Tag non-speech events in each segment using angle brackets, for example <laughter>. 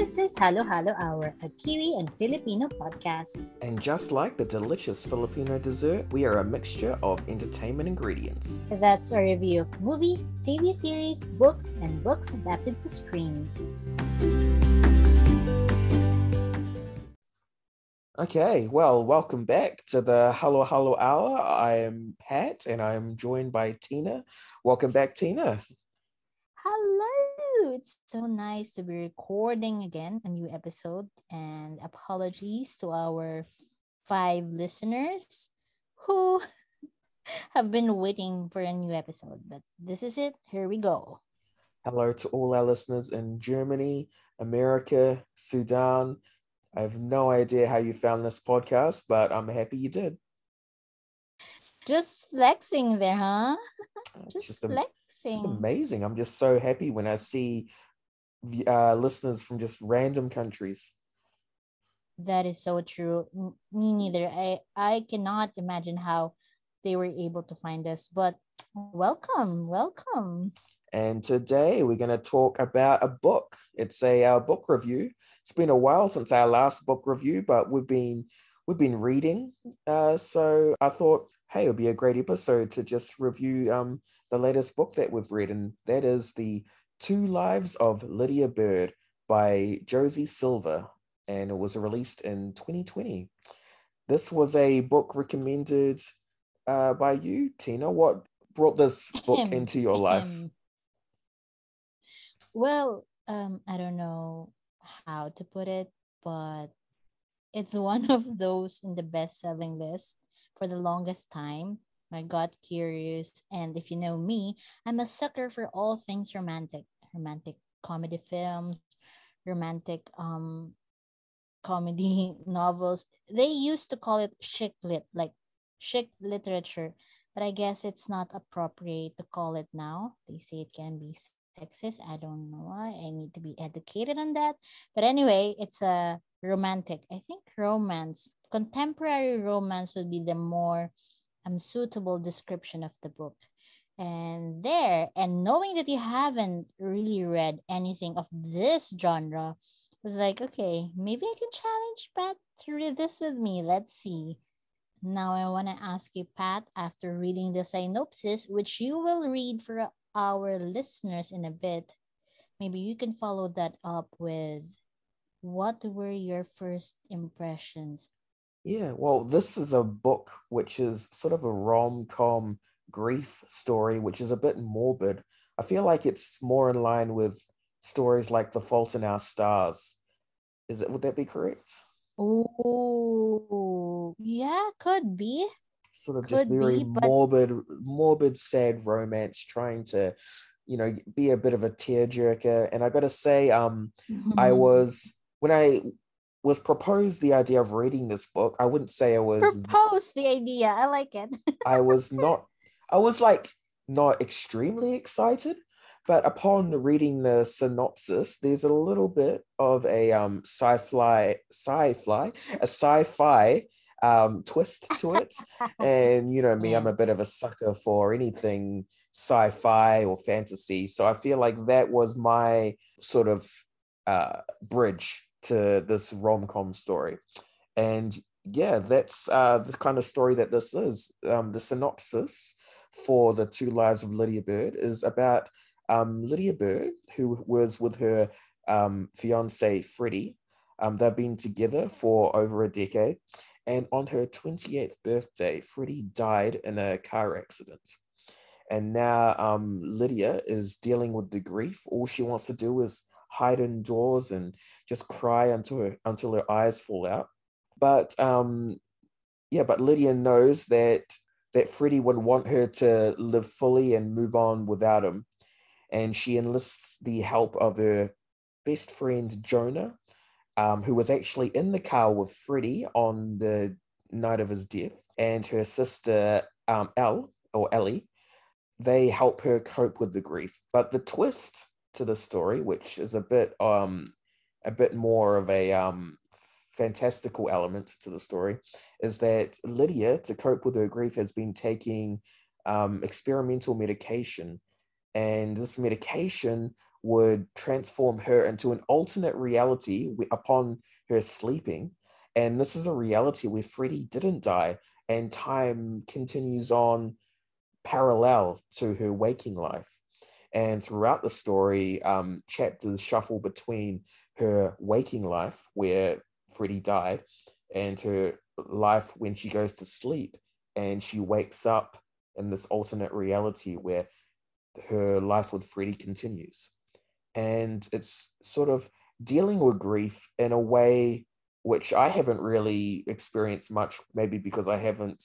This is Halo Halo Hour, a Kiwi and Filipino podcast. And just like the delicious Filipino dessert, we are a mixture of entertainment ingredients. That's a review of movies, TV series, books, and books adapted to screens. Okay, well, welcome back to the Halo Halo Hour. I am Pat and I am joined by Tina. Welcome back, Tina. Hello! It's so nice to be recording again a new episode. And apologies to our five listeners who <laughs> have been waiting for a new episode. But this is it. Here we go. Hello to all our listeners in Germany, America, Sudan. I have no idea how you found this podcast, but I'm happy you did. Just flexing there, huh? Uh, just, just, am- flexing. It's amazing. I'm just so happy when I see uh, listeners from just random countries. That is so true. Me neither. I I cannot imagine how they were able to find us. But welcome, welcome. And today we're going to talk about a book. It's a uh, book review. It's been a while since our last book review, but we've been we've been reading. Uh, so I thought, hey, it'd be a great episode to just review um, the latest book that we've read, and that is the Two Lives of Lydia Bird by Josie Silver, and it was released in 2020. This was a book recommended uh, by you, Tina. What brought this book into your life? Well, um, I don't know how to put it, but it's <laughs> one of those in the best-selling list for the longest time. I got curious, and if you know me, I'm a sucker for all things romantic, romantic comedy films, romantic um comedy <laughs> novels. They used to call it chick lit, like chick literature, but I guess it's not appropriate to call it now. They say it can be sexist. I don't know why. I need to be educated on that. But anyway, it's a romantic. I think romance, contemporary romance would be the more um, suitable description of the book. And there, and knowing that you haven't really read anything of this genre, was like, okay, maybe I can challenge Pat to read this with me. Let's see. Now I want to ask you, Pat, after reading the synopsis, which you will read for our listeners in a bit, maybe you can follow that up with what were your first impressions? Yeah, well, this is a book which is sort of a rom-com grief story, which is a bit morbid. I feel like it's more in line with stories like The Fault in Our Stars. Is it, would that be correct? Oh, yeah, could be. Sort of just very be, but- morbid, morbid, sad romance, trying to, you know, be a bit of a tearjerker. And I gotta say, um, I was when I was proposed the idea of reading this book, I wouldn't say I was propose the idea. I like it. I was <laughs> not, I was like not extremely excited, but upon reading the synopsis, there's a little bit of a um sci-fi, sci-fi, a sci-fi um twist to it. <laughs> and you know me, I'm a bit of a sucker for anything sci-fi or fantasy. So I feel like that was my sort of uh bridge to this rom-com story. And yeah, that's uh the kind of story that this is. Um the synopsis for the two lives of Lydia Bird is about um, Lydia Bird, who was with her um, fiance Freddie. Um, they've been together for over a decade, and on her 28th birthday, Freddie died in a car accident. And now um, Lydia is dealing with the grief. All she wants to do is hide indoors and just cry until her until her eyes fall out. But um, yeah, but Lydia knows that that Freddie would want her to live fully and move on without him. And she enlists the help of her best friend Jonah, um, who was actually in the car with Freddie on the night of his death, and her sister um, Elle or Ellie. They help her cope with the grief. But the twist to the story, which is a bit um a bit more of a um fantastical element to the story, is that Lydia, to cope with her grief, has been taking um, experimental medication, and this medication would transform her into an alternate reality upon her sleeping. And this is a reality where Freddie didn't die, and time continues on parallel to her waking life. And throughout the story, um, chapters shuffle between her waking life, where Freddie died, and her life when she goes to sleep and she wakes up in this alternate reality where her life with Freddie continues. And it's sort of dealing with grief in a way which I haven't really experienced much, maybe because I haven't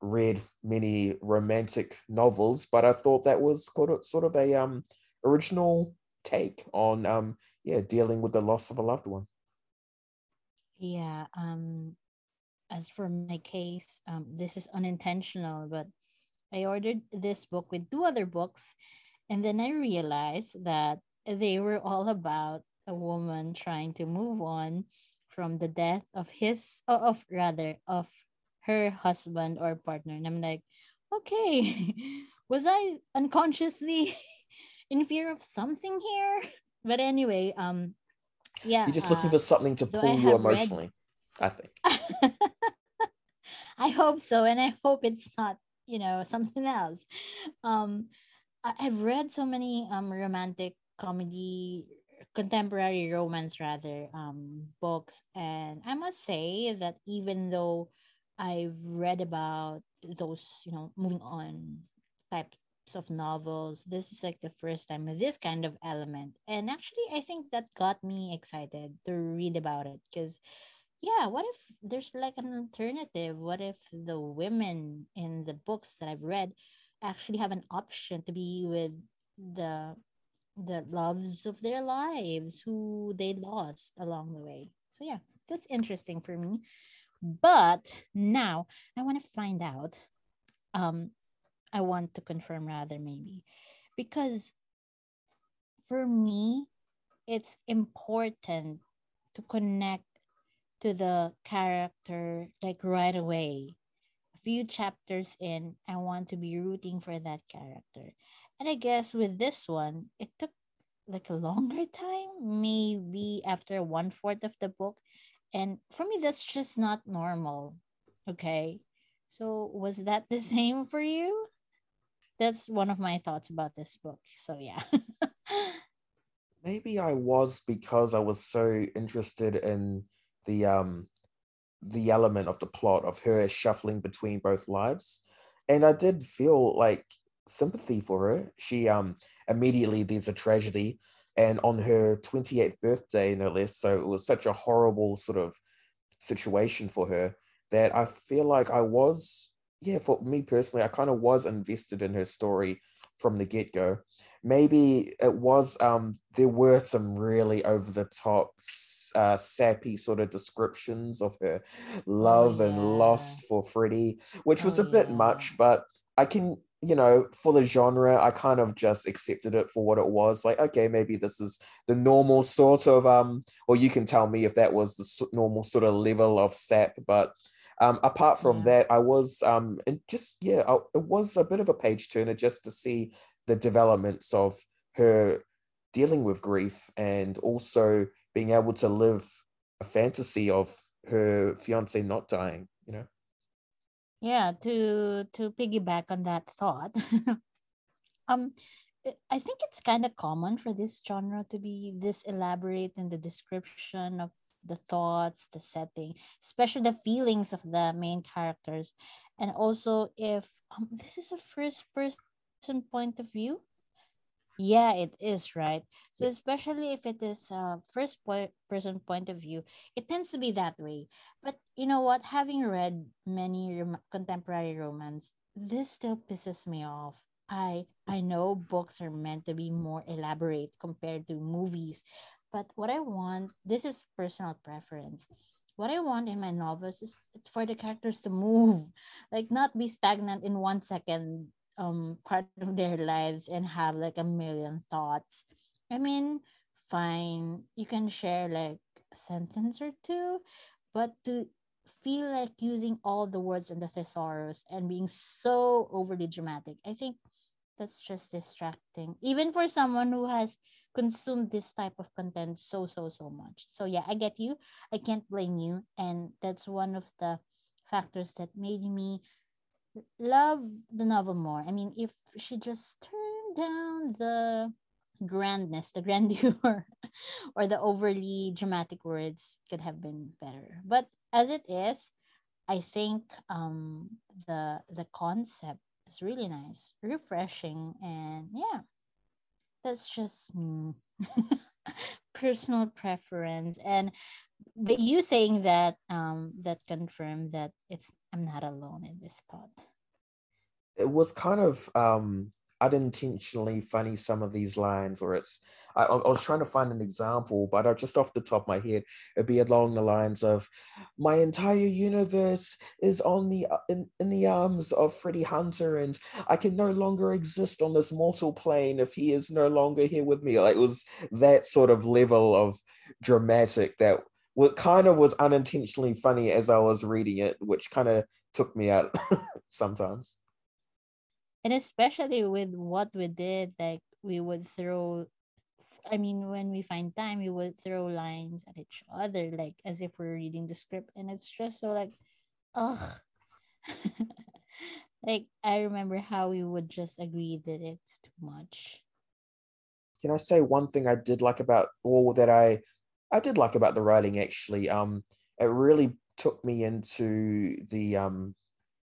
read many romantic novels, but I thought that was sort of, a um, original take on um, yeah dealing with the loss of a loved one. Yeah. Um, as for my case, um, this is unintentional, but I ordered this book with two other books, and then I realized that they were all about a woman trying to move on from the death of his, or of rather, of her husband or partner. And I'm like, okay, <laughs> was I unconsciously <laughs> in fear of something here? <laughs> But anyway, um, yeah. You're just looking uh, for something to pull you emotionally, read... I think. I hope so. And I hope it's not, you know, something else. Um, I, have read so many um romantic comedy contemporary romance rather um books. And i must say that even though i've read about those you know moving on types of novels this is like the first time with this kind of element. And actually i think that got me excited to read about it because yeah what if there's like an alternative? What if the women in the books that i've read actually have an option to be with the the loves of their lives who they lost along the way so yeah that's interesting for me but now i want to find out um i want to confirm rather maybe because for me it's important to connect to the character like right away. A few chapters in, I want to be rooting for that character. And I guess with this one, it took like a longer time, maybe after one fourth of the book. And for me, that's just not normal. Okay. So was that the <laughs> same for you? That's one of my thoughts about this book. So yeah. <laughs> Maybe I was because I was so interested in the um the element of the plot of her shuffling between both lives and i did feel like sympathy for her she um immediately there's a tragedy and on her 28th birthday no less so it was such a horrible sort of situation for her that i feel like i was yeah for me personally i kind of was invested in her story from the get-go maybe it was um there were some really over the top uh, sappy sort of descriptions of her oh, love oh, yeah. and lost for Freddie, which was oh, a bit yeah. much, but I can, you know, for the genre, I kind of just accepted it for what it was. Like, okay, maybe this is the normal sort of, um, or you can tell me if that was the normal sort of level of sap, but. Um, apart from yeah. that, I was um, and just yeah, I, it was a bit of a page turner just to see the developments of her dealing with grief and also being able to live a fantasy of her fiance not dying you know yeah to to piggyback on that thought. <laughs> Um i think it's kind of common for this genre to be this elaborate in the description of the thoughts the setting especially the feelings of the main characters. And also if um, this is a first person point of view yeah, it is, right? So especially if it is a first po- person point of view, it tends to be that way. But you know what? Having read many rom- contemporary romance, this still pisses me off. I I know books are meant to be more elaborate compared to movies, but what I want, this is personal preference. What I want in my novels is for the characters to move, <laughs> like not be stagnant in one second um part of their lives and have like a million thoughts. I mean fine you can share like a sentence or two but to feel like using all the words in the thesaurus and being so overly dramatic i think that's just distracting. Even for someone who has consume this type of content so so so much. So yeah i get you. I can't blame you. And that's one of the factors that made me love the novel more. I mean if she just turned down the grandness the <laughs> grandeur or the overly dramatic words could have been better. But as it is i think um the the concept is really nice refreshing and yeah that's just me <laughs> personal preference. And but you saying that um that confirmed that it's i'm not alone in this thought. It was kind of um unintentionally funny some of these lines or it's I, I, was trying to find an example but I, just off the top of my head it'd be along the lines of my entire universe is on the uh, in, in the arms of Freddie Hunter and I can no longer exist on this mortal plane if he is no longer here with me. Like it was that sort of level of dramatic that what kind of was unintentionally funny as I was reading it which kind of took me out <laughs> sometimes. And especially with what we did like we would throw i mean when we find time we would throw lines at each other like as if we're reading the script and it's just so like ugh. <laughs> Like i remember how we would just agree that it's too much. Can i say one thing i did like about all that i i did like about the writing actually um it really took me into the um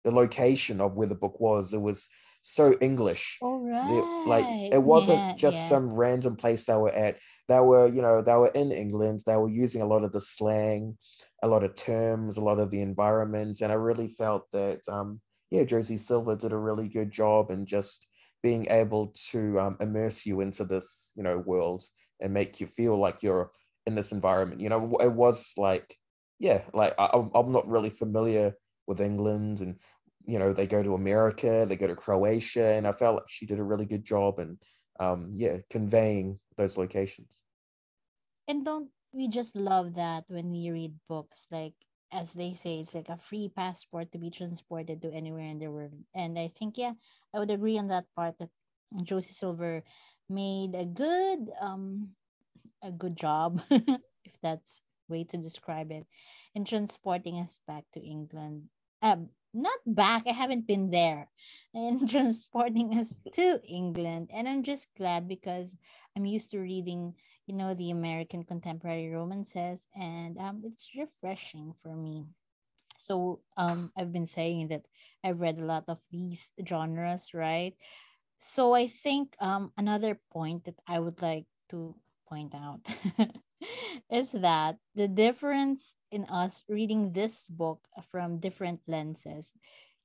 the location of where the book was it was so English. All right. Like it wasn't yeah, just yeah. some random place they were at. They were, you know, they were in England. They were using a lot of the slang, a lot of terms, a lot of the environment, and I really felt that, um, yeah, Josie Silver did a really good job in just being able to um, immerse you into this, you know, world and make you feel like you're in this environment. You know, it was like, yeah, like I, I'm not really familiar with England and you know they go to America, they go to Croatia, and I felt like she did a really good job and um, yeah, conveying those locations. And don't we just love that when we read books like as they say it's like a free passport to be transported to anywhere in the world and i think yeah i would agree on that part that josie silver made a good um a good job <laughs> if that's way to describe it in transporting us back to england um, not back. I haven't been there. <laughs> in transporting us to England. And I'm just glad because I'm used to reading, you know, the American contemporary romances. And um, it's refreshing for me. So um, I've been saying that I've read a lot of these genres, right? So I think um, another point that I would like to point out <laughs> is that the difference in us reading this book from different lenses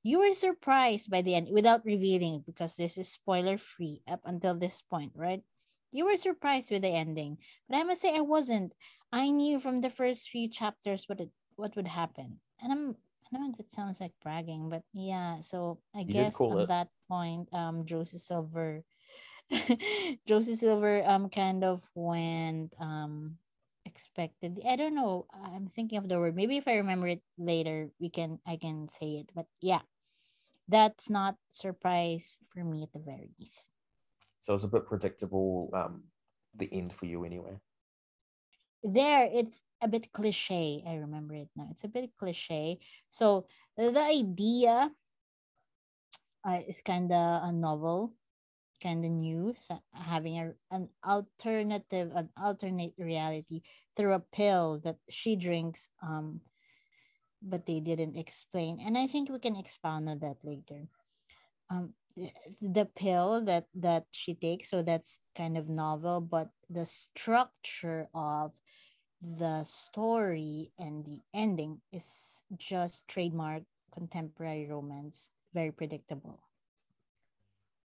you were surprised by the end without revealing because this is spoiler free up until this point right you were surprised with the ending but i must say i wasn't i knew from the first few chapters what it what would happen and i'm I know that sounds like bragging, but yeah. So I you guess on it. that point, um, Josie Silver, <laughs> Josie Silver, um, kind of went um expected. I don't know. I'm thinking of the word. Maybe if I remember it later, we can I can say it. But yeah, that's not surprise for me at the very least. So it's a bit predictable. Um, the end for you anyway. There, it's a bit cliche. I remember it now. It's a bit cliche. So the idea uh, is kind of a novel kind of new having a, an alternative an alternate reality through a pill that she drinks um but they didn't explain. And i think we can expound on that later. Um the pill that that she takes so that's kind of novel but the structure of the story and the ending is just trademark contemporary romance very predictable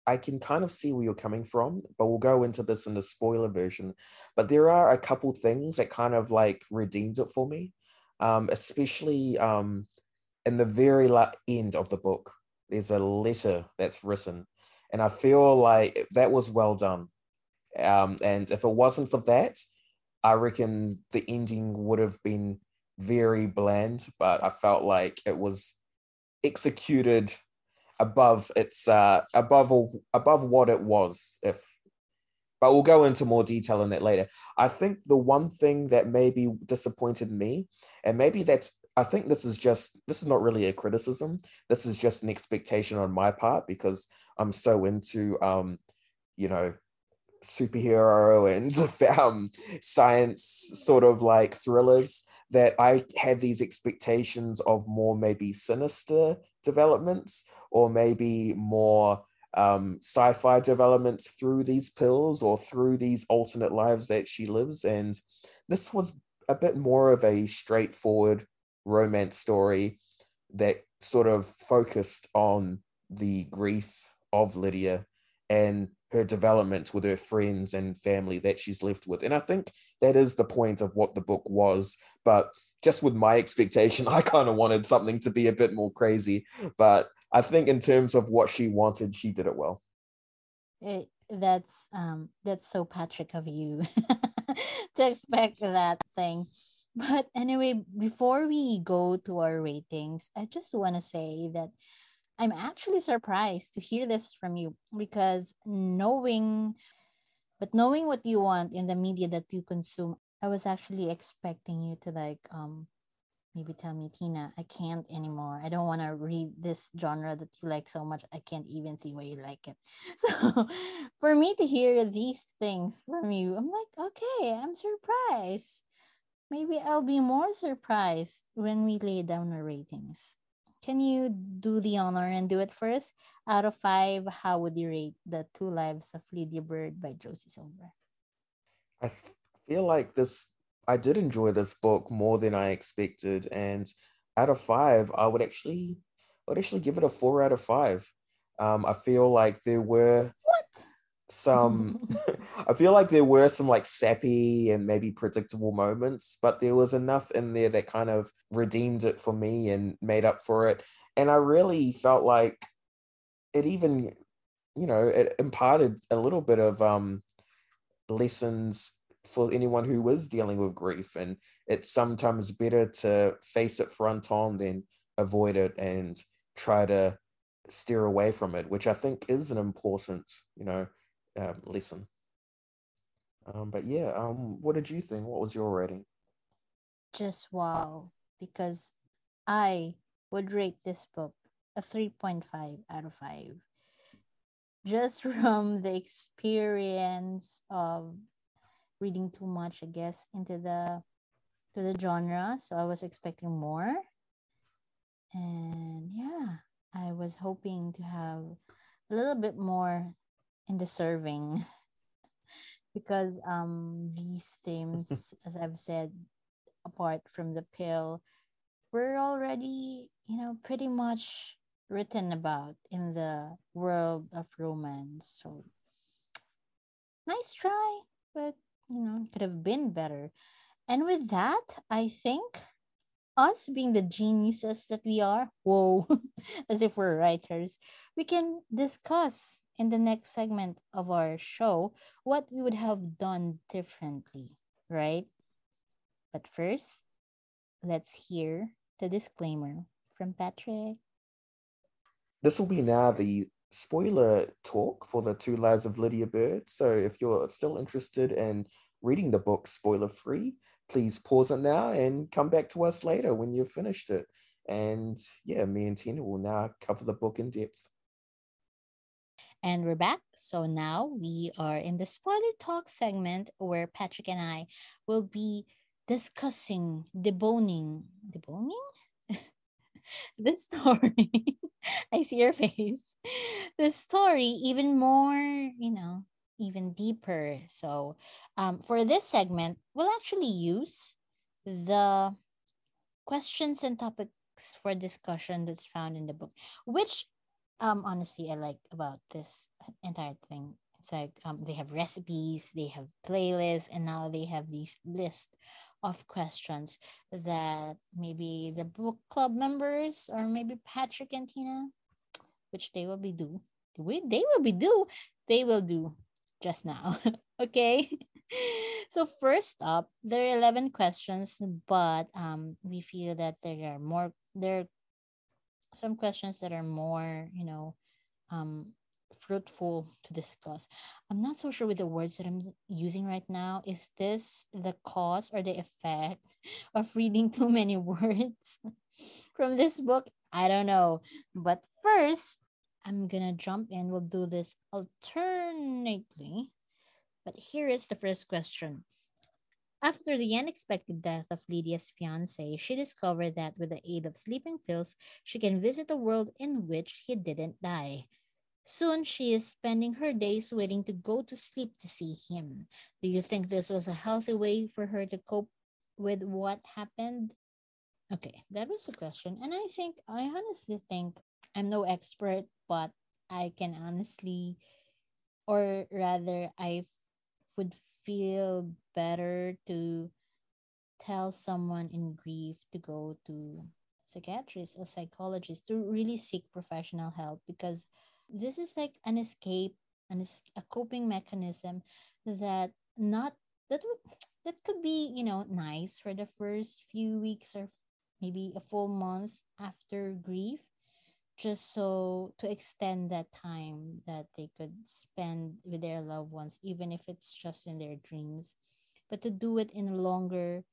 I can kind of see where you're coming from, but we'll go into this in the spoiler version. But there are a couple things that kind of like redeemed it for me, um, especially um, in the very la- end of the book. There's a letter that's written, and I feel like that was well done. Um, and if it wasn't for that, I reckon the ending would have been very bland. But I felt like it was executed above its uh above all above what it was if but we'll go into more detail on that later. I think the one thing that maybe disappointed me, and maybe that's I think this is just this is not really a criticism. This is just an expectation on my part because I'm so into um, you know, superhero and <laughs> um, science sort of like thrillers that I had these expectations of more maybe sinister developments or maybe more um, sci-fi developments through these pills or through these alternate lives that she lives. And this was a bit more of a straightforward romance story that sort of focused on the grief of Lydia and her development with her friends and family that she's left with. And I think that is the point of what the book was. But just with my expectation, <laughs> I kind of wanted something to be a bit more crazy. But I think in terms of what she wanted, she did it well. It, that's um that's so Patrick of you <laughs> to expect that thing. But anyway, before we go to our ratings, I just want to say that I'm actually surprised to hear this from you because knowing, but knowing what you want in the media that you consume, I was actually expecting you to like um maybe tell me Tina, I can't anymore. I don't want to read this genre that you like so much. I can't even see why you like it. <laughs> So for me to hear these things from you, I'm like, okay, I'm surprised. Maybe I'll be more surprised when we lay down our ratings. Can you do the honor and do it first? Out of five, how would you rate the two lives of Lydia Bird by Josie Silver? I feel like this, I did enjoy this book more than I expected. And out of five, I would actually, I would actually give it a four out of five. Um, I feel like there were what some <laughs> <laughs> I feel like there were some like sappy and maybe predictable moments, but there was enough in there that kind of redeemed it for me and made up for it. And I really felt like it even, you know, it imparted a little bit of um lessons for anyone who is dealing with grief. And it's sometimes better to face it front on than avoid it and try to steer away from it, which I think is an important, you know, um, lesson. Um, but yeah, um, what did you think? What was your rating? Just wow, because I would rate this book a 3.5 out of 5. Just <laughs> from the experience of reading too much, I guess, into the to the genre. So I was expecting more. And yeah, I was hoping to have a little bit more in the serving <laughs> because um these themes <laughs> as i've said apart from the pill were already you know pretty much written about in the world of romance so nice try but you know could have been better and with that i think us being the geniuses that we are whoa <laughs> as if we're writers we can discuss in the next segment of our show what we would have done differently, right? But first, let's hear the disclaimer from Patrick. This will be now the spoiler talk for the Two Lives of Lydia Bird. So if you're still interested in reading the book spoiler free, please pause it now and come back to us later when you've finished it. And yeah, me and Tina will now cover the book in depth. And we're back. So now we are in the spoiler talk segment where Patrick and I will be discussing, deboning, deboning? <laughs> the story. <laughs> I see your face. <laughs> The story even more, you know, even deeper. So um, for this segment, we'll actually use the questions and topics for discussion that's found in the book, which um honestly i like about this entire thing it's like um they have recipes they have playlists and now they have these list of questions that maybe the book club members or maybe patrick and tina which they will be do they will be do they will do just now <laughs> okay? <laughs> So first up there are 11 questions but um we feel that there are more there are some questions that are more, you know, um, fruitful to discuss. I'm not so sure with the words that I'm using right now. Is this the cause or the effect <laughs> of reading too many <laughs> words <laughs> from this book? I don't know. But first, I'm gonna jump in. We'll do this alternately. But here is the first question. After the unexpected death of Lydia's fiance, she discovered that with the aid of sleeping pills, she can visit a world in which he didn't die. Soon she is spending her days waiting to go to sleep to see him. Do you think this was a healthy way for her to cope with what happened? Okay, that was the question. And I think, I honestly think, I'm no expert, but I can honestly, or rather, I would feel better to tell someone in grief to go to psychiatrist or psychologist to really seek professional help because this is like an escape and a coping mechanism that not that that could be you know nice for the first few weeks or maybe a full month after grief just so to extend that time that they could spend with their loved ones even if it's just in their dreams. But to do it in a longer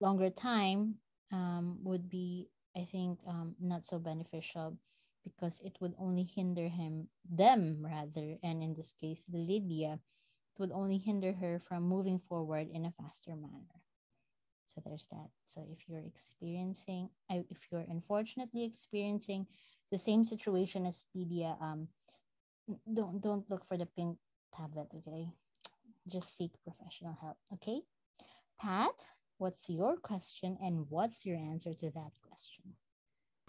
longer time um, would be i think um, not so beneficial because it would only hinder him them rather and in this case lydia it would only hinder her from moving forward in a faster manner so there's that so if you're experiencing if you're unfortunately experiencing the same situation as Lydia, um, don't don't look for the pink tablet, okay? Just seek professional help, okay? Pat, what's your question and what's your answer to that question?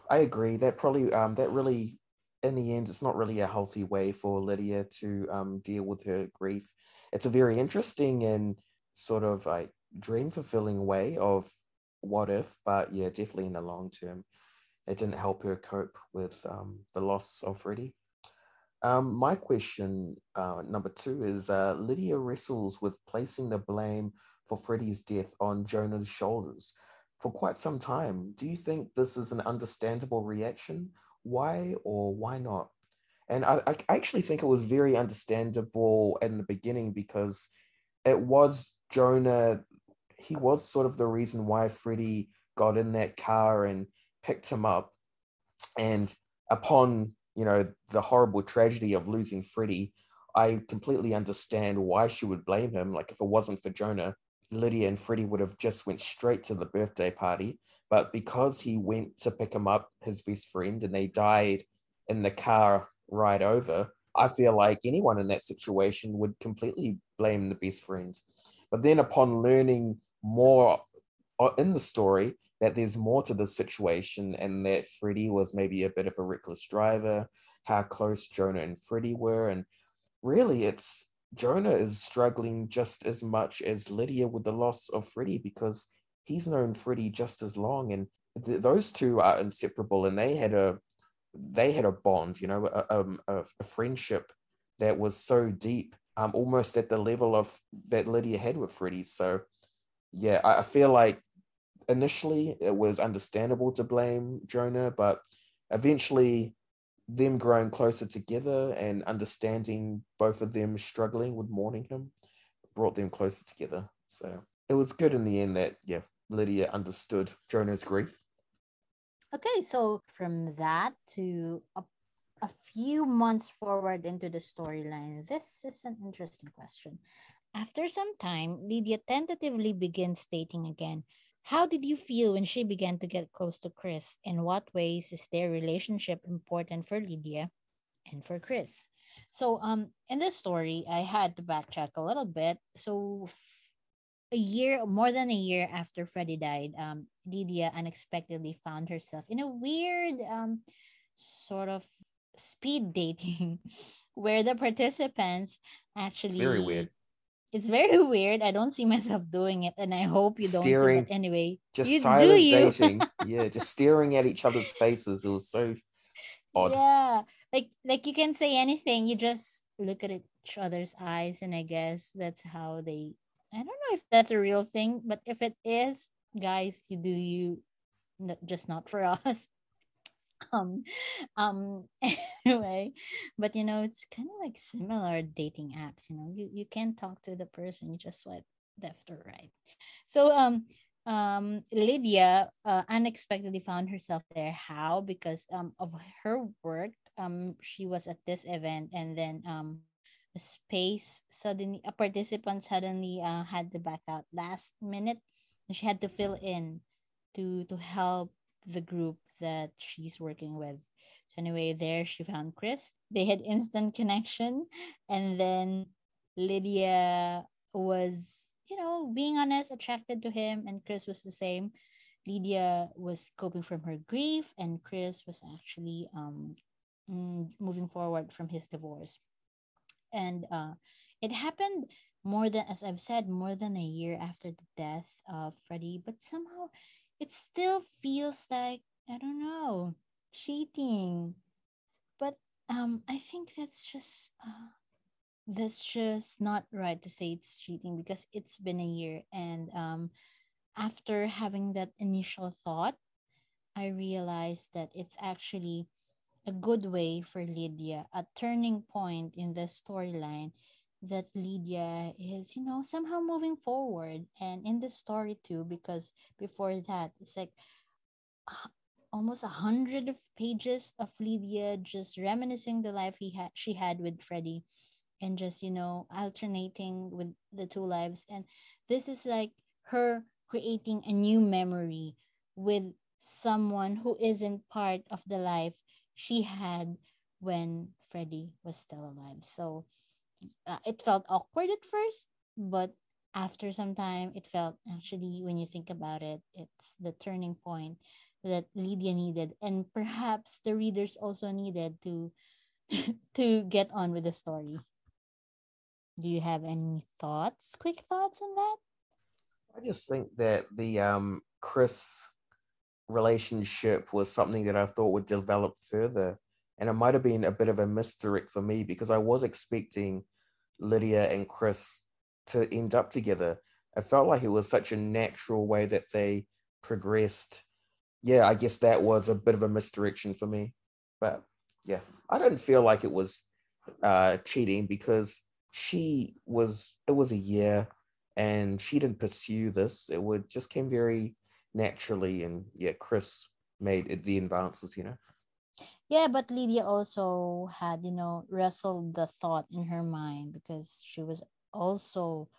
I agree. That probably um that really in the end it's not really a healthy way for Lydia to um deal with her grief. It's a very interesting and sort of like dream fulfilling way of what if, but yeah, definitely in the long term it didn't help her cope with um, the loss of Freddie. Um, my question, uh, number two, is uh, Lydia wrestles with placing the blame for Freddie's death on Jonah's shoulders for quite some time. Do you think this is an understandable reaction? Why or why not? And I, I actually think it was very understandable in the beginning because it was Jonah, he was sort of the reason why Freddie got in that car and picked him up, and upon you know the horrible tragedy of losing Freddie, I completely understand why she would blame him. Like if it wasn't for Jonah, Lydia and Freddie would have just went straight to the birthday party. But because he went to pick him up, his best friend, and they died in the car ride over, I feel like anyone in that situation would completely blame the best friend. But then upon learning more in the story, that there's more to the situation and that Freddie was maybe a bit of a reckless driver, how close Jonah and Freddie were. And really, it's Jonah is struggling just as much as Lydia with the loss of Freddie because he's known Freddie just as long. And th- those two are inseparable and they had a they had a bond, you know, a, um, a, a friendship that was so deep, um, almost at the level of that Lydia had with Freddie. So, yeah, I, I feel like initially it was understandable to blame Jonah, but eventually them growing closer together and understanding both of them struggling with mourning him brought them closer together. So it was good in the end that yeah, Lydia understood Jonah's grief. Okay, so from that to a, a few months forward into the storyline, this is an interesting question. After some time, Lydia tentatively begins dating again, how did you feel when she began to get close to Chris? In what ways is their relationship important for Lydia and for Chris? So, um, in this story, I had to backtrack a little bit. So, a year, more than a year after Freddie died, um, Lydia unexpectedly found herself in a weird, um, sort of speed dating, <laughs> where the participants actually it's very weird it's very <laughs> weird. I don't see myself doing it, and I hope you don't do it anyway. Just you, silent dating. <laughs> yeah, just staring at each other's <laughs> faces. It was so odd. Yeah, like like you can say anything. You just look at each other's eyes, and I guess that's how they. I don't know if that's a real thing, but if it is, guys, you do you, just not for us. <laughs> um um <laughs> anyway but you know it's kind of like similar dating apps you know you you can't talk to the person you just swipe left or right. So um um lydia uh, unexpectedly found herself there. How? Because um of her work um she was at this event and then um a space suddenly a participant suddenly uh, had to back out last minute and she had to fill in to to help the group that she's working with. So anyway, there she found Chris. They had instant connection, and then Lydia was, you know, being honest, attracted to him, and Chris was the same. Lydia was coping from her grief, and Chris was actually um, mm, moving forward from his divorce. And uh, it happened more than, as I've said, more than a year after the death of Freddie, but somehow it still feels like I don't know cheating, but um I think that's just uh, that's just not right to say it's cheating because it's been a year. And um after having that initial thought I realized that it's actually a good way for Lydia, a turning point in the storyline that Lydia is, you know, somehow moving forward. And in the story too, because before that, it's like ah, almost a hundred of pages of Lydia just reminiscing the life he had she had with Freddie and just, you know, alternating with the two lives. And this is like her creating a new memory with someone who isn't part of the life she had when Freddie was still alive. So uh, it felt awkward at first, but after some time, it felt actually, when you think about it, it's the turning point that Lydia needed, and perhaps the readers also needed to <laughs> to get on with the story. Do you have any thoughts, quick thoughts on that? I just think that the um, Chris relationship was something that I thought would develop further and it might have been a bit of a misdirect for me because I was expecting Lydia and Chris to end up together. I felt like it was such a natural way that they progressed. Yeah, I guess that was a bit of a misdirection for me. But yeah, I didn't feel like it was uh, cheating because she was, it was a year and she didn't pursue this. It would just came very naturally. And yeah, Chris made the advances, you know. Yeah, but Lydia also had, you know, wrestled the thought in her mind because she was also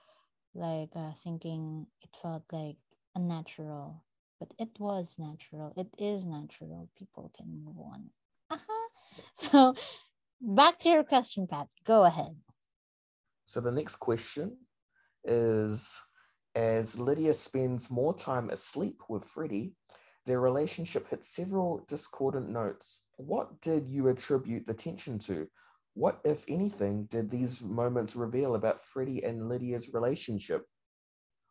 like uh, thinking it felt like unnatural, but it was natural. It is natural. People can move on. Uh-huh. <laughs> So back to your question, Pat. Go ahead. So the next question is as Lydia spends more time asleep with Freddie, their relationship hit several discordant notes. What did you attribute the tension to? What, if anything, did these moments reveal about Freddie and Lydia's relationship?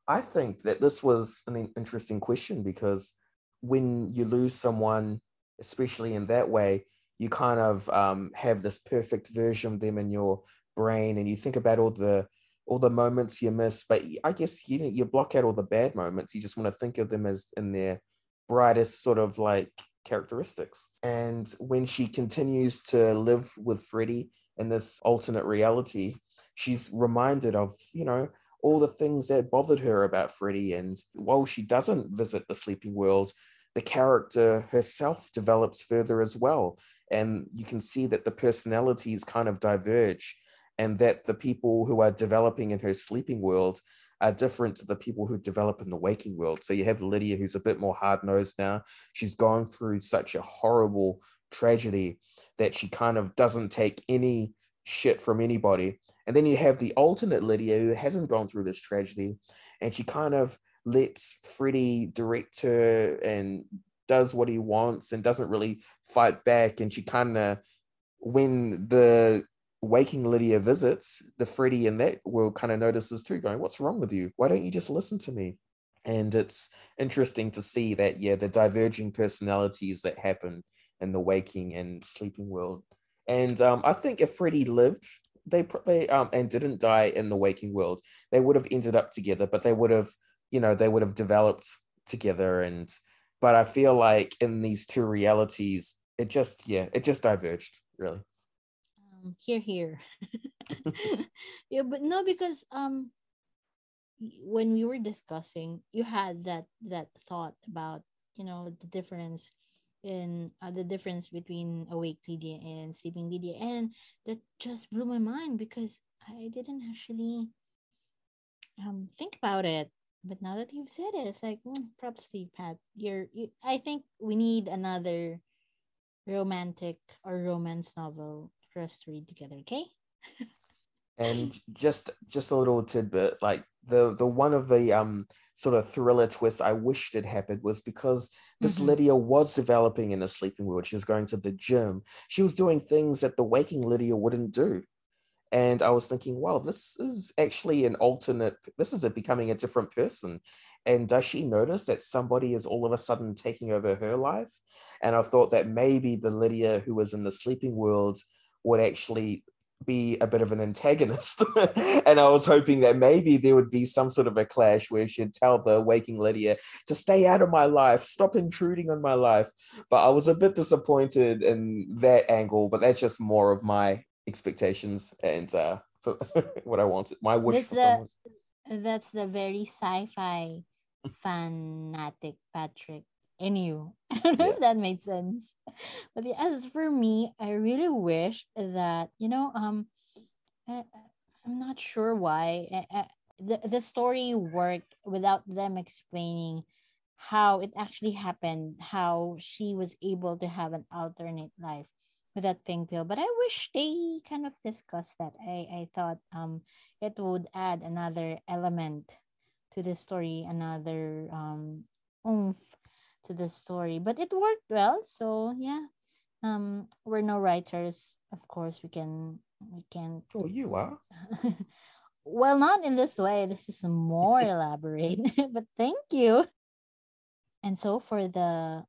I think that this was an interesting question because when you lose someone, especially in that way, you kind of um, have this perfect version of them in your brain, and you think about all the all the moments you miss. But I guess you you block out all the bad moments. You just want to think of them as in their brightest sort of like characteristics. And when she continues to live with Freddie in this alternate reality, she's reminded of, you know, all the things that bothered her about Freddie. And while she doesn't visit the sleeping world, the character herself develops further as well. And you can see that the personalities kind of diverge, and that the people who are developing in her sleeping world are different to the people who develop in the waking world. So you have Lydia, who's a bit more hard nosed now. She's gone through such a horrible tragedy that she kind of doesn't take any shit from anybody. And then you have the alternate Lydia who hasn't gone through this tragedy and she kind of lets Freddie direct her and does what he wants and doesn't really fight back. And she kind of, when the waking Lydia visits, the Freddie in that world kind of notices too, going, What's wrong with you? Why don't you just listen to me? And it's interesting to see that, yeah, the diverging personalities that happen in the waking and sleeping world. And um, I think if Freddie lived, they, probably um, and didn't die in the waking world, they would have ended up together, but they would have, you know, they would have developed together. And, but I feel like in these two realities, it just yeah, it just diverged really. Um, here, here. <laughs> <laughs> yeah, but no, because um, when we were discussing, you had that that thought about you know the difference in uh, the difference between awake Lydia and sleeping Lydia, and that just blew my mind because I didn't actually um think about it. But now that you've said it, it's like mm, props to you, Pat. You're, you, I think we need another romantic or romance novel for us to read together. Okay. <laughs> and just just a little tidbit, like the the one of the um sort of thriller twists I wished it happened was because this mm-hmm. Lydia was developing in a sleeping world. She was going to the gym. She was doing things that the waking Lydia wouldn't do. And I was thinking, wow, this is actually an alternate, this is a becoming a different person. And does she notice that somebody is all of a sudden taking over her life? And I thought that maybe the Lydia who was in the sleeping world would actually be a bit of an antagonist. <laughs> and I was hoping that maybe there would be some sort of a clash where she'd tell the waking Lydia to stay out of my life, stop intruding on my life. But I was a bit disappointed in that angle, but that's just more of my expectations and uh, <laughs> what I wanted. My wish. That's the, that's the very sci-fi <laughs> fanatic Patrick in you. <laughs> I don't know yeah. if that made sense. But yeah, as for me, I really wish that you know, um, I, I'm not sure why I, I, the the story worked without them explaining how it actually happened, how she was able to have an alternate life with that pink pill. But I wish they kind of discussed that. I, I thought um it would add another element to the story, another um oomph to the story. But it worked well. So yeah. Um we're no writers, of course we can we can Oh you are. <laughs> well not in this way. This is more <laughs> elaborate, <laughs> but thank you. And so for the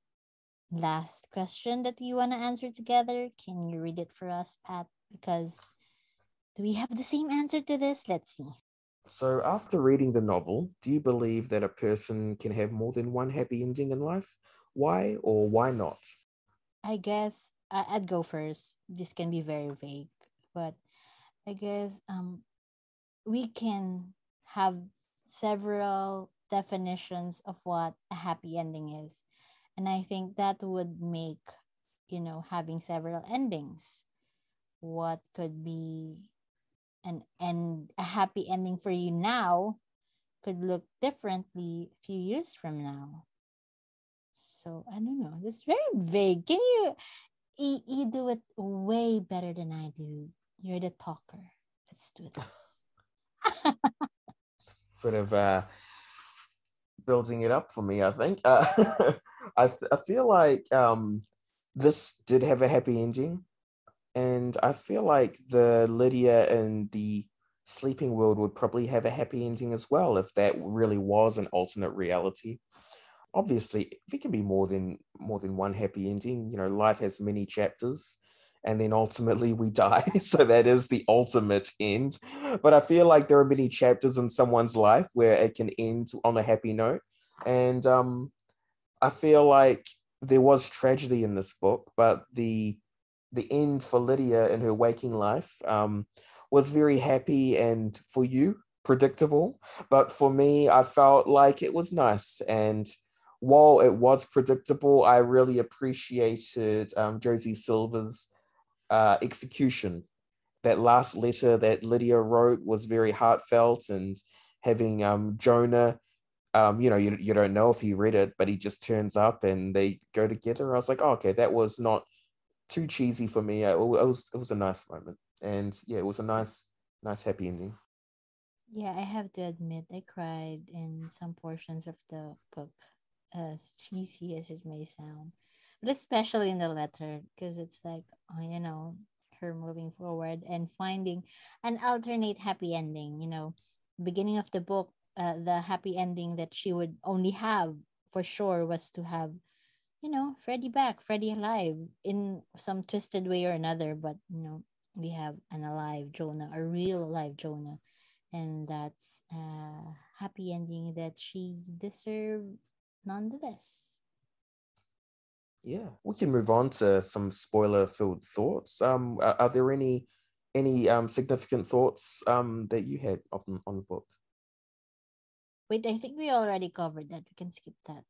last question that we want to answer together. Can you read it for us, Pat? Because do we have the same answer to this? Let's see. So, after reading the novel, do you believe that a person can have more than one happy ending in life? Why or why not? I guess I'd go first. This can be very vague, but I guess um, we can have several definitions of what a happy ending is and I think that would make, you know, having several endings. What could be an and a happy ending for you now could look differently a few years from now. So I don't know. It's very vague. Can you, you, you do it way better than I do. You're the talker. Let's do this. <laughs> Bit of uh, building it up for me, I think. Uh, <laughs> I, I feel like um, this did have a happy ending. And I feel like the Lydia and the sleeping world would probably have a happy ending as well if that really was an alternate reality. Obviously, there can be more than more than one happy ending. You know, life has many chapters and then ultimately we <laughs> die. So that is the ultimate end. But I feel like there are many chapters in someone's life where it can end on a happy note. And um, I feel like there was tragedy in this book, but the the end for Lydia in her waking life um, was very happy and for you predictable. But for me, I felt like it was nice. And while it was predictable, I really appreciated um, Josie Silver's uh, execution. That last letter that Lydia wrote was very heartfelt, and having um, Jonah um, you know, you, you don't know if he read it, but he just turns up and they go together. I was like, oh, okay, that was not too cheesy for me. It, it was it was a nice moment, and yeah, it was a nice nice happy ending. Yeah, I have to admit, I cried in some portions of the book, as cheesy as it may sound, but especially in the letter because it's like, oh, you know, her moving forward and finding an alternate happy ending. You know, beginning of the book uh, the happy ending that she would only have for sure was to have you know Freddie back, Freddie alive in some twisted way or another. But you know we have an alive Jonah, a real alive Jonah, and that's a happy ending that she deserved nonetheless. yeah, we can move on to some spoiler-filled thoughts. Um, are, are there any any um significant thoughts um that you had on on the book? Wait, I think we already covered that. We can skip that.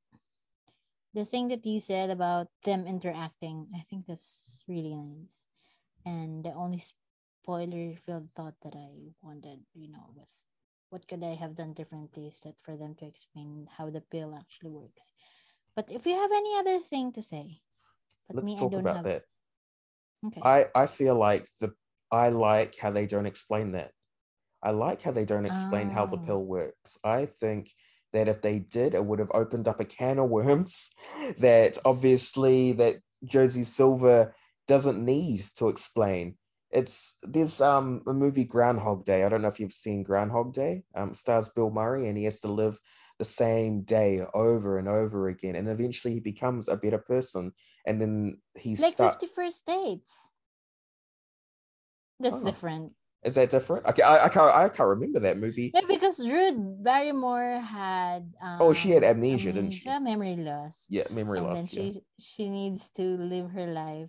The thing that you said about them interacting, I think that's really nice. And the only spoiler-filled thought that I wanted, you know, was what could I have done differently is that for them to explain how the pill actually works. But if you have any other thing to say, let's me, talk about have... that. Okay. I I feel like the I like how they don't explain that. I like how they don't explain oh. how the pill ah. works. I think that if they did, it would have opened up a can of worms <laughs> that obviously that Josie Silver doesn't need to explain. It's there's um a movie Groundhog Day. I don't know if you've seen Groundhog Day. Um, stars Bill Murray, and he has to live the same day over and over again, and eventually he becomes a better person. And then he's like start- Fifty First Dates. That's oh. different. Is that different? Okay, I, I can't I can't remember that movie. Yeah, because Drew Barrymore had um, oh she had amnesia, amnesia, didn't she? Yeah, memory loss. Yeah, memory and loss. Then she yeah. she needs to live her life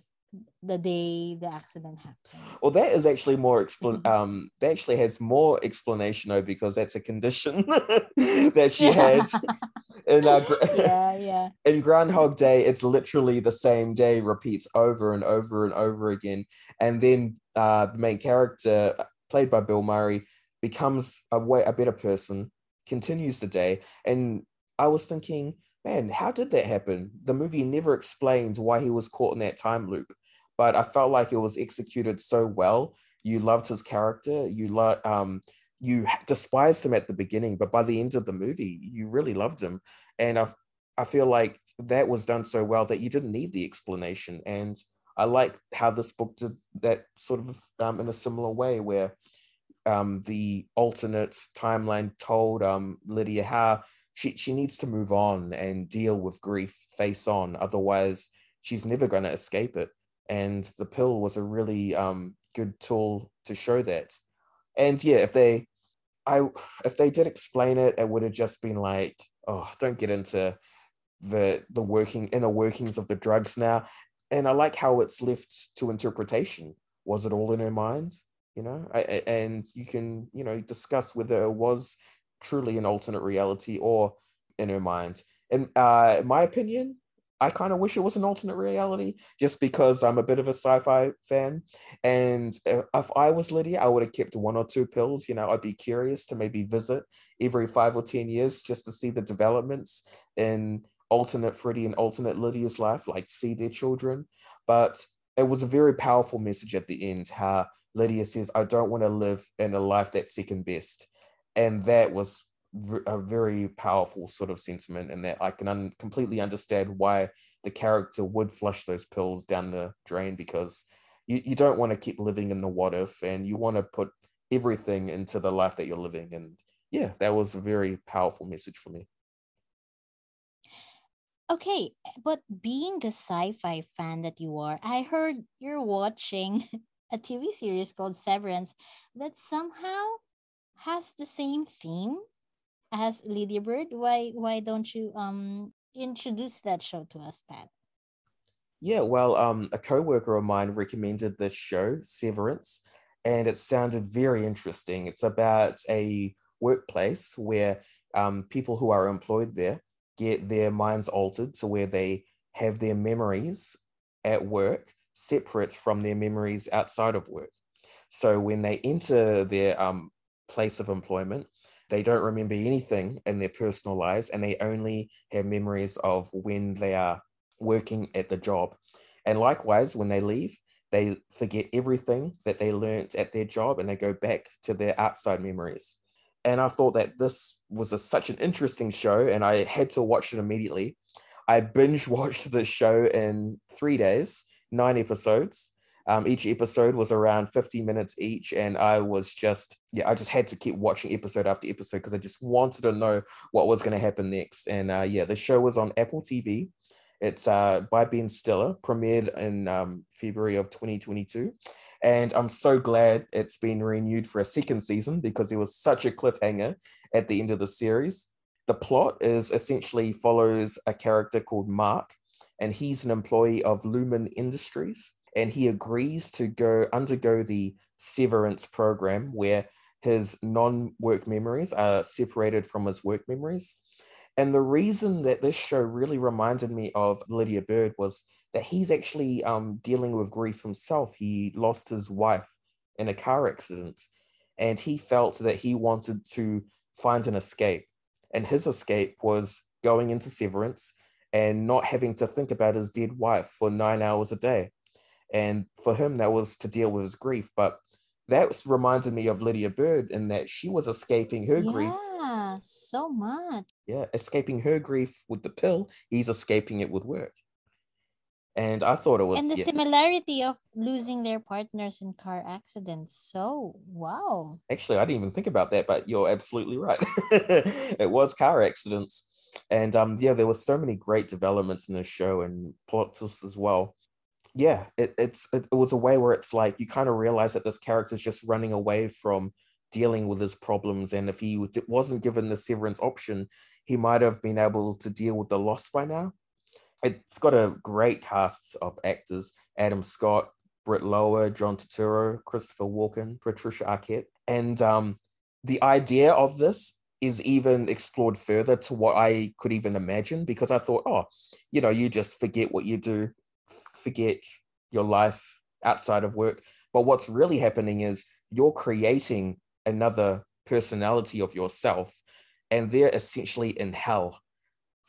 the day the accident happened. Well, that is actually more explan. Mm-hmm. Um, that actually has more explanation though because that's a condition <laughs> that she had. <laughs> in uh, yeah, yeah. <laughs> In Groundhog Day, it's literally the same day repeats over and over and over again, and then uh, the main character, played by Bill Murray, becomes a way a better person, continues the day, and I was thinking. Man, how did that happen? The movie never explains why he was caught in that time loop but I felt like it was executed so well. You loved his character. You lo- um, you despised him at the beginning, but by the end of the movie, you really loved him. And I, I feel like that was done so well that you didn't need the explanation. And I like how this book did that sort of um, in a similar way, where um, the alternate timeline told um, Lydia how she, she needs to move on and deal with grief face on. Otherwise, she's never going to escape it and the pill was a really um, good tool to show that. And yeah, if they, I if they did explain it, it would have just been like, oh, don't get into the the working inner workings of the drugs now. And I like how it's left to interpretation. Was it all in her mind? You know, I, and you can you know discuss whether it was truly an alternate reality or in her mind. And uh, my opinion, I kind of wish it was an alternate reality just because I'm a bit of a sci-fi fan. And if I was Lydia, I would have kept one or two pills. You know, I'd be curious to maybe visit every five or 10 years just to see the developments in alternate Freddie and alternate Lydia's life, like see their children. But it was a very powerful message at the end, how Lydia says, I don't want to live in a life that's second best. And that was a very powerful sort of sentiment and that I can un- completely understand why the character would flush those pills down the drain because you, you don't want to keep living in the what if and you want to put everything into the life that you're living and yeah that was a very powerful message for me okay but being the sci-fi fan that you are i heard you're watching <laughs> a tv series called severance that somehow has the same theme as Lydia Bird. Why why don't you um introduce that show to us, Pat? Yeah, well, um, a coworker of mine recommended this show, Severance, and it sounded very interesting. It's about a workplace where um, people who are employed there get their minds altered to where they have their memories at work separate from their memories outside of work. So when they enter their um, place of employment, they don't remember anything in their personal lives and they only have memories of when they are working at the job. And likewise, when they leave, they forget everything that they learnt at their job and they go back to their outside memories. And I thought that this was a, such an interesting show and I had to watch it immediately. I binge watched the show in three days, nine episodes. Um, each episode was around 50 minutes each, and I was just, yeah, I just had to keep watching episode after episode because I just wanted to know what was going to happen next. And uh, yeah, the show was on Apple TV. It's uh, by Ben Stiller, premiered in um, February of 2022. And I'm so glad it's been renewed for a second season because it was such a cliffhanger at the end of the series. The plot is essentially follows a character called Mark, and he's an employee of Lumon Industries. And he agrees to go undergo the severance program where his non work memories are separated from his work memories. And the reason that this show really reminded me of Lydia Bird was that he's actually um, dealing with grief himself. He lost his wife in a car accident, and he felt that he wanted to find an escape. And his escape was going into severance and not having to think about his dead wife for nine hours a day. And for him, that was to deal with his grief. But that reminded me of Lydia Bird in that she was escaping her yeah, grief. Yeah, so much. Yeah, escaping her grief with the pill, he's escaping it with work. And I thought it was and the yeah. similarity of losing their partners in car accidents. So wow. Actually, I didn't even think about that, but you're absolutely right. <laughs> it was car accidents. And um, yeah, there were so many great developments in the show and plot twists as well yeah, it, it's it, it was a way where it's like you kind of realize that this character is just running away from dealing with his problems, and if he wasn't given the severance option, he might have been able to deal with the loss by now. It's got a great cast of actors: Adam Scott, Britt Lower, John Turturro, Christopher Walken, Patricia Arquette, and um, the idea of this is even explored further to what I could even imagine because I thought, oh, you know, you just forget what you do forget your life outside of work. But what's really happening is you're creating another personality of yourself, and they're essentially in hell.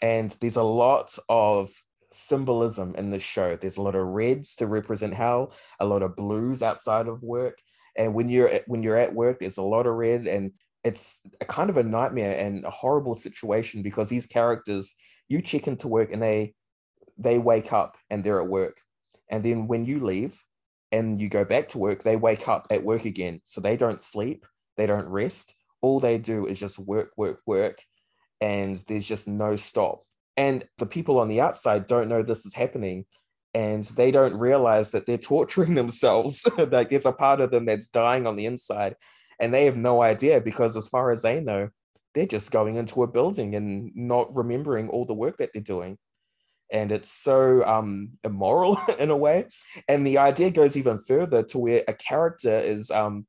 And there's a lot of symbolism in this show. There's a lot of reds to represent hell, a lot of blues outside of work. And when you're at, when you're at work, there's a lot of red, and it's a kind of a nightmare and a horrible situation because these characters, you check into work and they they wake up and they're at work. And then when you leave and you go back to work, they wake up at work again. So they don't sleep, they don't rest. All they do is just work, work, work. And there's just no stop. And the people on the outside don't know this is happening. And they don't realize that they're torturing <laughs> themselves. like it's a part of them that's dying on the inside. And they have no idea because, as far as they know, they're just going into a building and not remembering all the work that they're doing and it's so um, immoral <laughs> in a way. And the idea goes even further to where a character is um,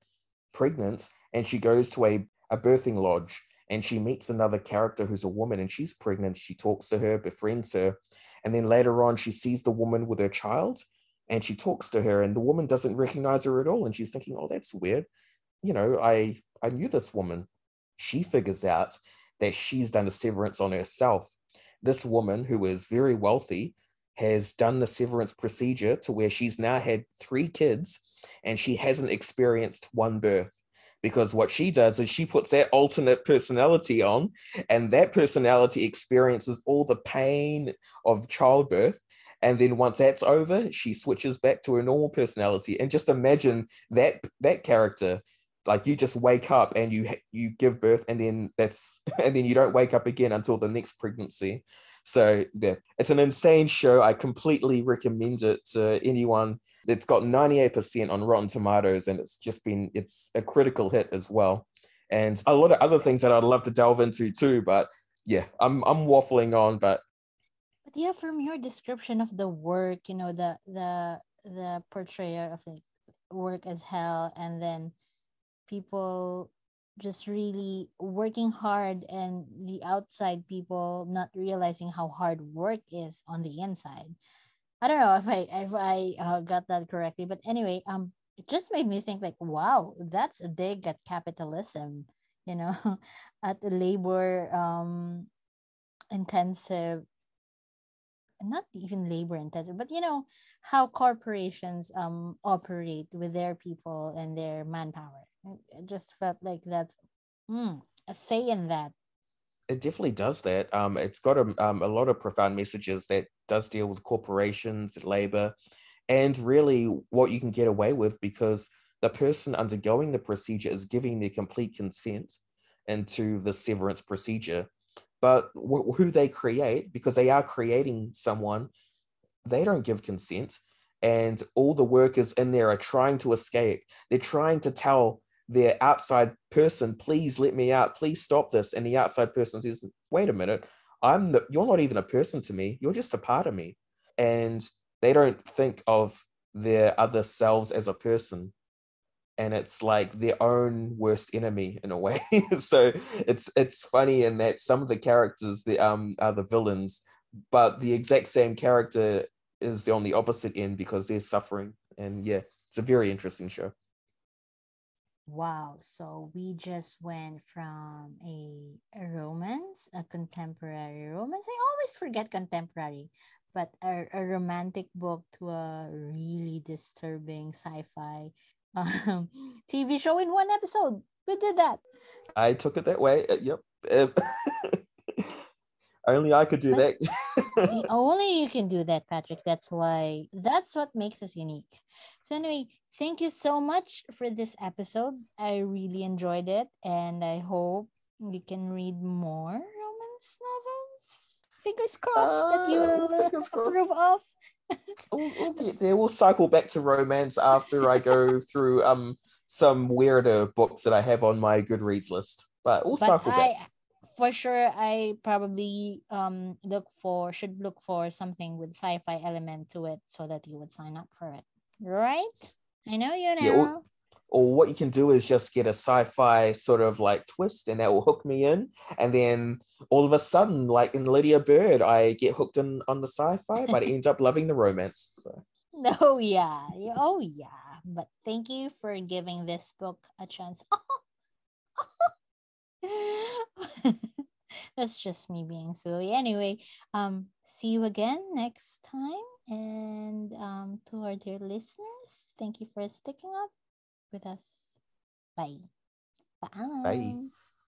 pregnant and she goes to a, a birthing lodge and she meets another character who's a woman and she's pregnant. She talks to her, befriends her. And then later on, she sees the woman with her child and she talks to her, and the woman doesn't recognize her at all. And she's thinking, oh, that's weird. You know, I, I knew this woman. She figures out that she's done a severance on herself this woman who is very wealthy has done the severance procedure to where she's now had three kids and she hasn't experienced one birth because what she does is she puts that alternate personality on and that personality experiences all the pain of childbirth. And then once that's over she switches back to her normal personality. And just imagine that that character like you just wake up and you you give birth and then that's <laughs> and then you don't wake up again until the next pregnancy so yeah it's an insane show. I completely recommend it to anyone. It's got 98% on rotten tomatoes and it's just been it's a critical hit as well. And a lot of other things that i'd love to delve into too but yeah i'm i'm waffling on but but yeah from your description of the work you know the the the portrayal of work as hell and then people just really working hard and the outside people not realizing how hard work is on the inside. I don't know if i if i uh, got that correctly but anyway um it just made me think like wow that's a dig at capitalism you know <laughs> at the labor um intensive not even labor intensive but you know how corporations um operate with their people and their manpower it just felt like that's mm, a that. It definitely does that. Um, it's got a, um, a lot of profound messages that does deal with corporations, labor, and really what you can get away with because the person undergoing the procedure is giving their complete consent into the severance procedure. But wh- who they create, because they are creating someone, they don't give consent. And all the workers in there are trying to escape. They're trying to tell their outside person, please let me out, please stop this. And the outside person says, wait a minute, I'm the, you're not even a person to me, you're just a part of me. and they don't think of their other selves as a person. And it's like their own worst enemy in a way. <laughs> So it's it's funny in that some of the characters the um are the villains but the exact same character is on the opposite end because they're suffering. And yeah it's a very interesting show Wow. So we just went from a, a romance, a contemporary romance. I always forget contemporary, but a, a romantic book to a really disturbing sci-fi <laughs> um, TV show in one episode. We did that. I took it that way. Uh, yep. <laughs> Only I could do that. <laughs> Only you can do that, Patrick. That's why that's what makes us unique. So anyway, thank you so much for this episode. I really enjoyed it, and I hope we can read more romance novels. Fingers crossed uh, that you uh, will approve of. we'll, we'll get there. We'll cycle back to romance after I go <laughs> through um some weirder books that I have on my Goodreads list. But we'll but cycle I, back for sure I probably um look for should look for something with sci-fi element to it so that you would sign up for it. Right? I know you know. Yeah, or, or what you can do is just get a sci-fi sort of like twist and that will hook me in. And then all of a sudden, like in Lydia Bird, I get hooked in on the sci-fi, but I <laughs> end up loving the romance. So Oh yeah. Oh yeah. But thank you for giving this book a chance. <laughs> That's just me being silly. Anyway, um, see you again next time. And um, to our dear listeners, thank you for sticking up with us. Bye. Bye. Bye.